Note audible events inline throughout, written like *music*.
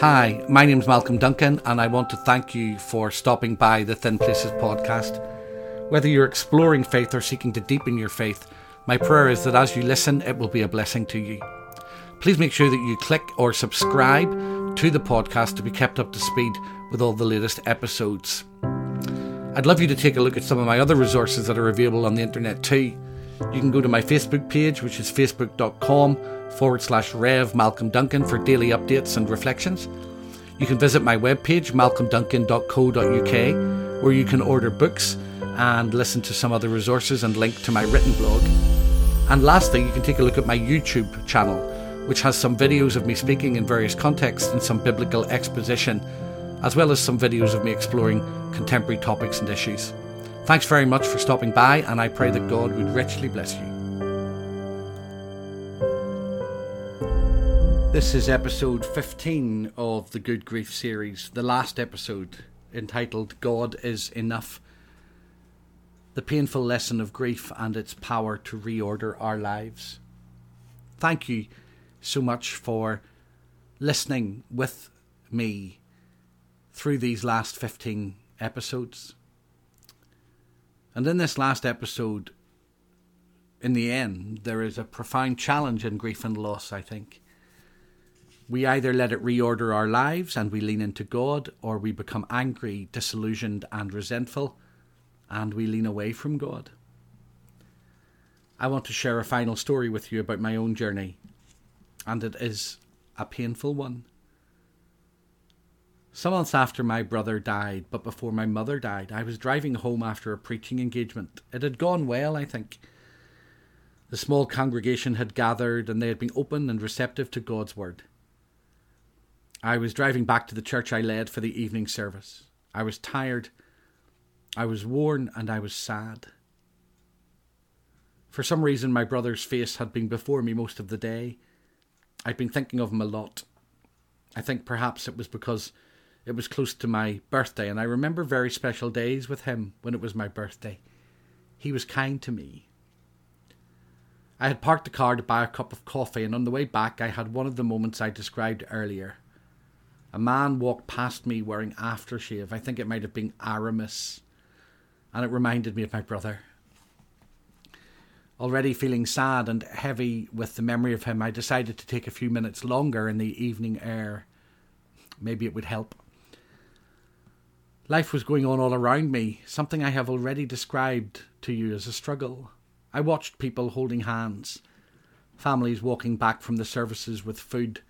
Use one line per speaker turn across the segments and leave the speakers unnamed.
Hi, my name's Malcolm Duncan, and I want to thank you for stopping by the Thin Places podcast. Whether you're exploring faith or seeking to deepen your faith, my prayer is that as you listen, it will be a blessing to you. Please make sure that you click or subscribe to the podcast to be kept up to speed with all the latest episodes. I'd love you to take a look at some of my other resources that are available on the internet too. You can go to my Facebook page, which is facebook.com forward slash Rev Malcolm Duncan for daily updates and reflections. You can visit my webpage, malcolmduncan.co.uk, where you can order books and listen to some other resources and link to my written blog. And lastly, you can take a look at my YouTube channel, which has some videos of me speaking in various contexts and some biblical exposition, as well as some videos of me exploring contemporary topics and issues. Thanks very much for stopping by, and I pray that God would richly bless you. This is episode 15 of the Good Grief series, the last episode entitled God is Enough The Painful Lesson of Grief and Its Power to Reorder Our Lives. Thank you so much for listening with me through these last 15 episodes. And in this last episode, in the end, there is a profound challenge in grief and loss, I think. We either let it reorder our lives and we lean into God, or we become angry, disillusioned, and resentful, and we lean away from God. I want to share a final story with you about my own journey, and it is a painful one. Some months after my brother died, but before my mother died, I was driving home after a preaching engagement. It had gone well, I think. The small congregation had gathered and they had been open and receptive to God's word. I was driving back to the church I led for the evening service. I was tired, I was worn, and I was sad. For some reason, my brother's face had been before me most of the day. I'd been thinking of him a lot. I think perhaps it was because it was close to my birthday, and I remember very special days with him when it was my birthday. He was kind to me. I had parked the car to buy a cup of coffee, and on the way back, I had one of the moments I described earlier. A man walked past me wearing aftershave. I think it might have been Aramis, and it reminded me of my brother. Already feeling sad and heavy with the memory of him, I decided to take a few minutes longer in the evening air. Maybe it would help. Life was going on all around me, something I have already described to you as a struggle. I watched people holding hands, families walking back from the services with food.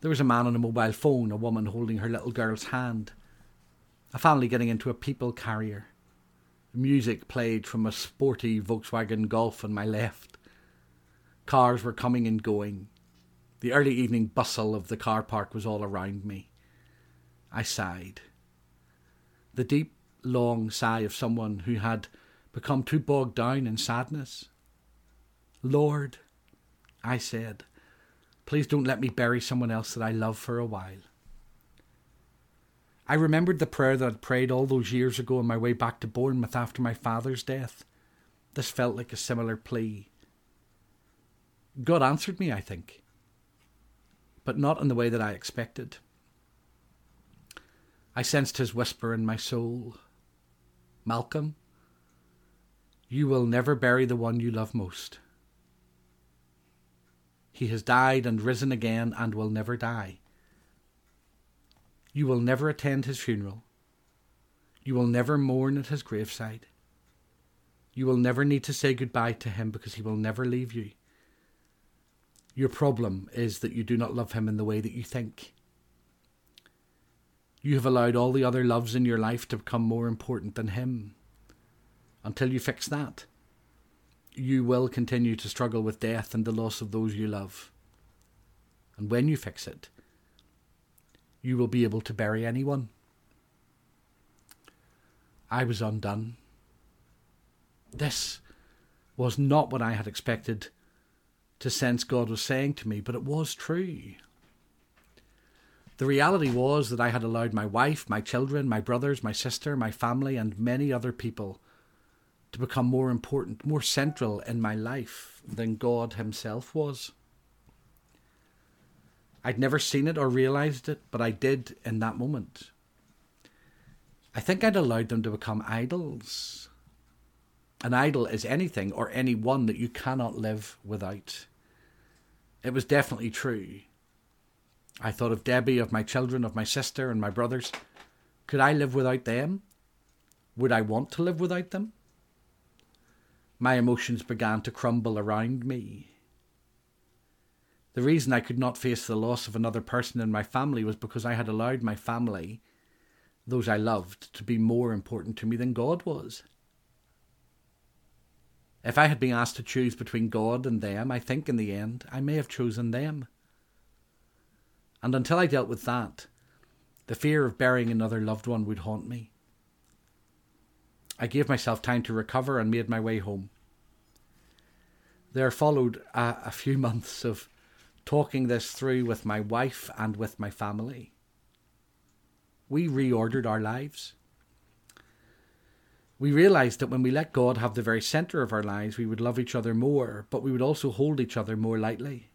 There was a man on a mobile phone, a woman holding her little girl's hand, a family getting into a people carrier. Music played from a sporty Volkswagen Golf on my left. Cars were coming and going. The early evening bustle of the car park was all around me. I sighed the deep, long sigh of someone who had become too bogged down in sadness. Lord, I said, please don't let me bury someone else that I love for a while. I remembered the prayer that I'd prayed all those years ago on my way back to Bournemouth after my father's death. This felt like a similar plea. God answered me, I think, but not in the way that I expected. I sensed his whisper in my soul Malcolm, you will never bury the one you love most. He has died and risen again and will never die. You will never attend his funeral. You will never mourn at his graveside. You will never need to say goodbye to him because he will never leave you. Your problem is that you do not love him in the way that you think. You have allowed all the other loves in your life to become more important than Him. Until you fix that, you will continue to struggle with death and the loss of those you love. And when you fix it, you will be able to bury anyone. I was undone. This was not what I had expected to sense God was saying to me, but it was true. The reality was that I had allowed my wife, my children, my brothers, my sister, my family, and many other people to become more important, more central in my life than God Himself was. I'd never seen it or realized it, but I did in that moment. I think I'd allowed them to become idols. An idol is anything or anyone that you cannot live without. It was definitely true. I thought of Debbie, of my children, of my sister, and my brothers. Could I live without them? Would I want to live without them? My emotions began to crumble around me. The reason I could not face the loss of another person in my family was because I had allowed my family, those I loved, to be more important to me than God was. If I had been asked to choose between God and them, I think in the end I may have chosen them. And until I dealt with that, the fear of burying another loved one would haunt me. I gave myself time to recover and made my way home. There followed a, a few *laughs* months of talking this through with my wife and with my family. We reordered our lives. We realized that when we let God have the very center of our lives, we would love each other more, but we would also hold each other more lightly.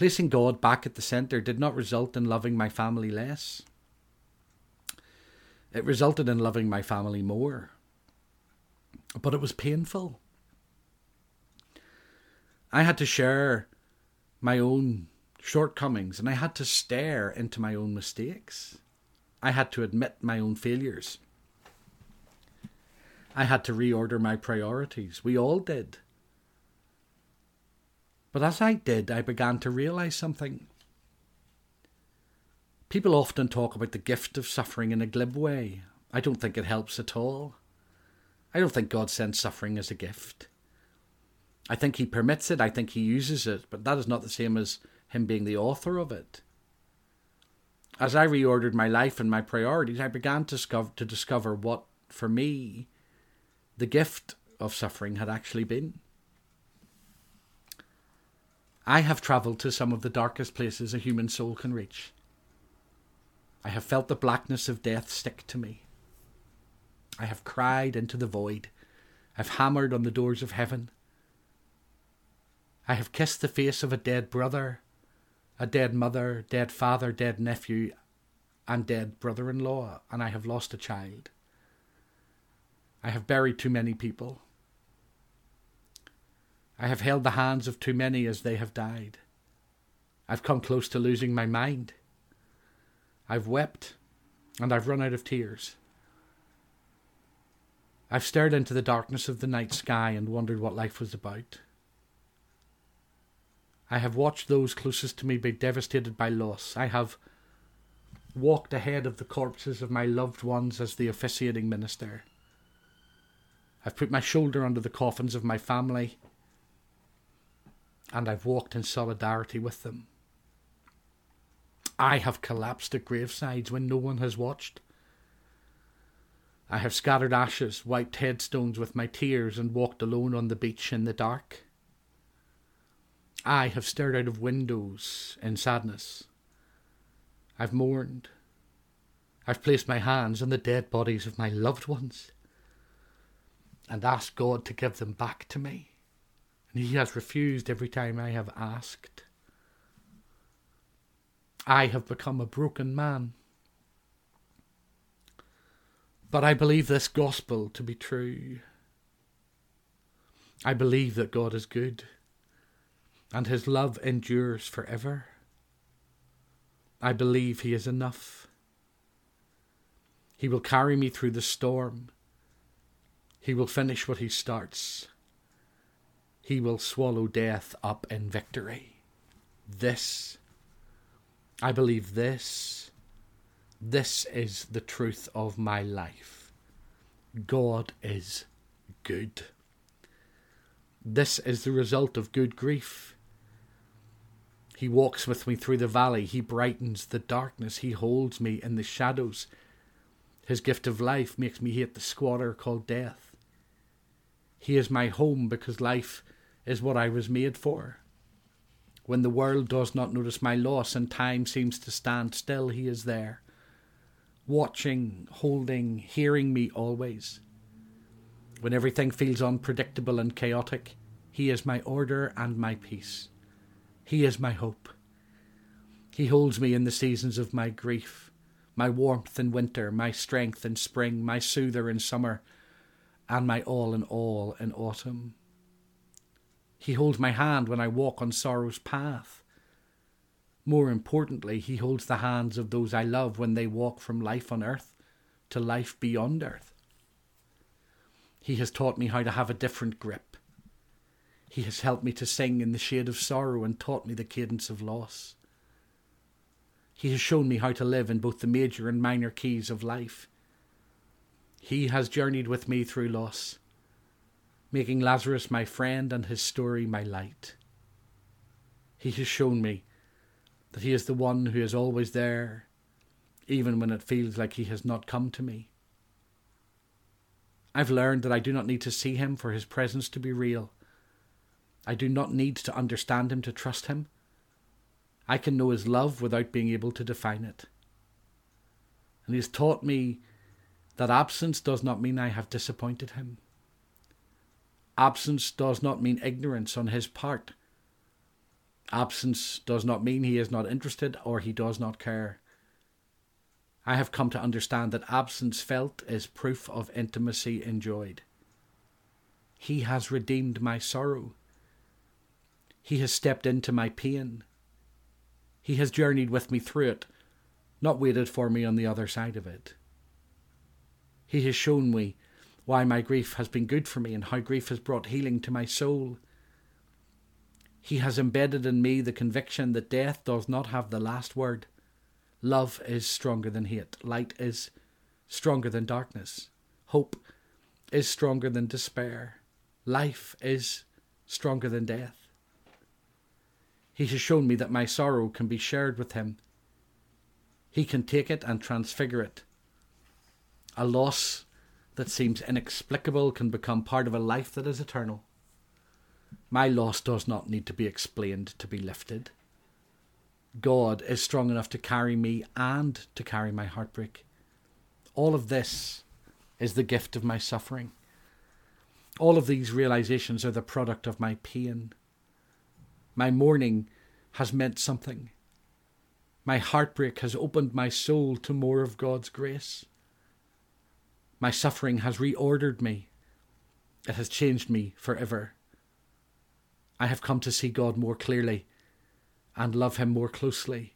Placing God back at the centre did not result in loving my family less. It resulted in loving my family more. But it was painful. I had to share my own shortcomings and I had to stare into my own mistakes. I had to admit my own failures. I had to reorder my priorities. We all did. But as I did, I began to realize something. People often talk about the gift of suffering in a glib way. I don't think it helps at all. I don't think God sends suffering as a gift. I think He permits it, I think He uses it, but that is not the same as Him being the author of it. As I reordered my life and my priorities, I began to discover, to discover what, for me, the gift of suffering had actually been. I have travelled to some of the darkest places a human soul can reach. I have felt the blackness of death stick to me. I have cried into the void. I've hammered on the doors of heaven. I have kissed the face of a dead brother, a dead mother, dead father, dead nephew, and dead brother in law, and I have lost a child. I have buried too many people. I have held the hands of too many as they have died. I've come close to losing my mind. I've wept, and I've run out of tears. I've stared into the darkness of the night sky and wondered what life was about. I have watched those closest to me be devastated by loss. I have walked ahead of the corpses of my loved ones as the officiating minister. I've put my shoulder under the coffins of my family and I've walked in solidarity with them. I have collapsed at gravesides when no one has watched. I have scattered ashes, wiped headstones with my tears, and walked alone on the beach in the dark. I have stared out of windows in sadness. I've mourned. I've placed my hands on the dead bodies of my loved ones and asked God to give them back to me and he has refused every time I have asked. I have become a broken man. But I believe this gospel to be true. I believe that God is good and his love endures forever. I believe he is enough. He will carry me through the storm. He will finish what he starts he will swallow death up in victory. This, I believe this, this is the truth of my life. God is good. This is the result of good grief. He walks with me through the valley. He brightens the darkness. He holds me in the shadows. His gift of life makes me hate the squatter called death. He is my home because life is what I was made for. When the world does not notice my loss and time seems to stand still, He is there, watching, holding, hearing me always. When everything feels unpredictable and chaotic, He is my order and my peace. He is my hope. He holds me in the seasons of my grief, my warmth in winter, my strength in spring, my soother in summer, and my all in all in autumn. He holds my hand when I walk on sorrow's path. More importantly, He holds the hands of those I love when they walk from life on earth to life beyond earth. He has taught me how to have a different grip. He has helped me to sing in the shade of sorrow and taught me the cadence of loss. He has shown me how to live in both the major and minor keys of life. He has journeyed with me through loss, making Lazarus my friend and his story my light. He has shown me that he is the one who is always there, even when it feels like he has not come to me. I've learned that I do not need to see him for his presence to be real. I do not need to understand him to trust him. I can know his love without being able to define it. And he has taught me that absence does not mean I have disappointed him. Absence does not mean ignorance on his part. Absence does not mean he is not interested or he does not care. I have come to understand that absence felt is proof of intimacy enjoyed. He has redeemed my sorrow. He has stepped into my pain. He has journeyed with me through it, not waited for me on the other side of it. He has shown me why my grief has been good for me and how grief has brought healing to my soul. He has embedded in me the conviction that death does not have the last word. Love is stronger than hate. Light is stronger than darkness. Hope is stronger than despair. Life is stronger than death. He has shown me that my sorrow can be shared with him. He can take it and transfigure it. A loss that seems inexplicable can become part of a life that is eternal. My loss does not need to be explained to be lifted. God is strong enough to carry me and to carry my heartbreak. All of this is the gift of my suffering. All of these realizations are the product of my pain. My mourning has meant something. My heartbreak has opened my soul to more of God's grace. My suffering has reordered me. It has changed me forever. I have come to see God more clearly and love Him more closely,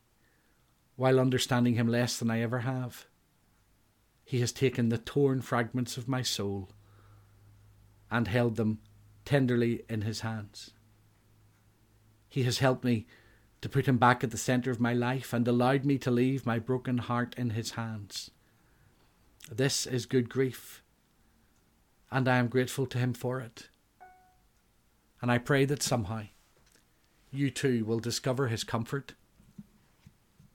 while understanding Him less than I ever have. He has taken the torn fragments of my soul and held them tenderly in His hands. He has helped me to put him back at the centre of my life and allowed me to leave my broken heart in his hands. This is good grief, and I am grateful to him for it. And I pray that somehow you too will discover his comfort,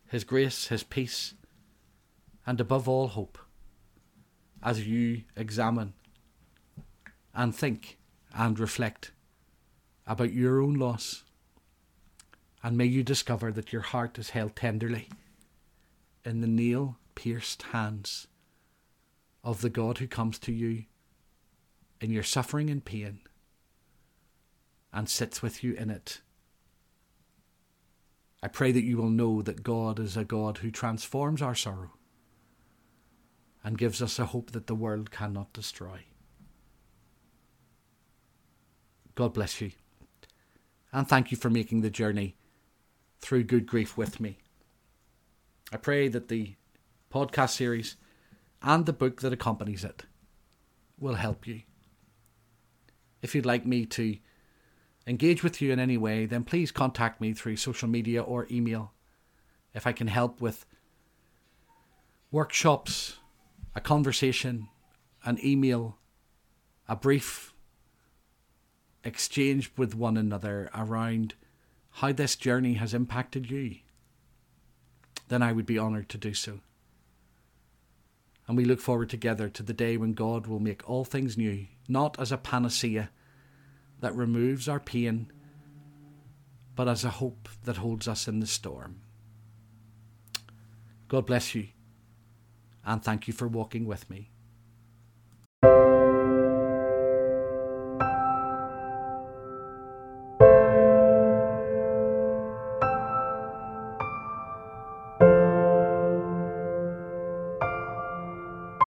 his grace, his peace, and above all, hope as you examine and think and reflect about your own loss and may you discover that your heart is held tenderly in the nail pierced hands of the God who comes to you in your suffering and pain and sits with you in it. I pray that you will know that God is a God who transforms our sorrow and gives us a hope that the world cannot destroy. God bless you. And thank you for making the journey through good grief with me. I pray that the podcast series and the book that accompanies it will help you. If you'd like me to engage with you in any way, then please contact me through social media or email. If I can help with workshops, a conversation, an email, a brief exchange with one another around how this journey has impacted you, then I would be honoured to do so. And we look forward together to the day when God will make all things new, not as a panacea that removes our pain, but as a hope that holds us in the storm. God bless you, and thank you for walking with me.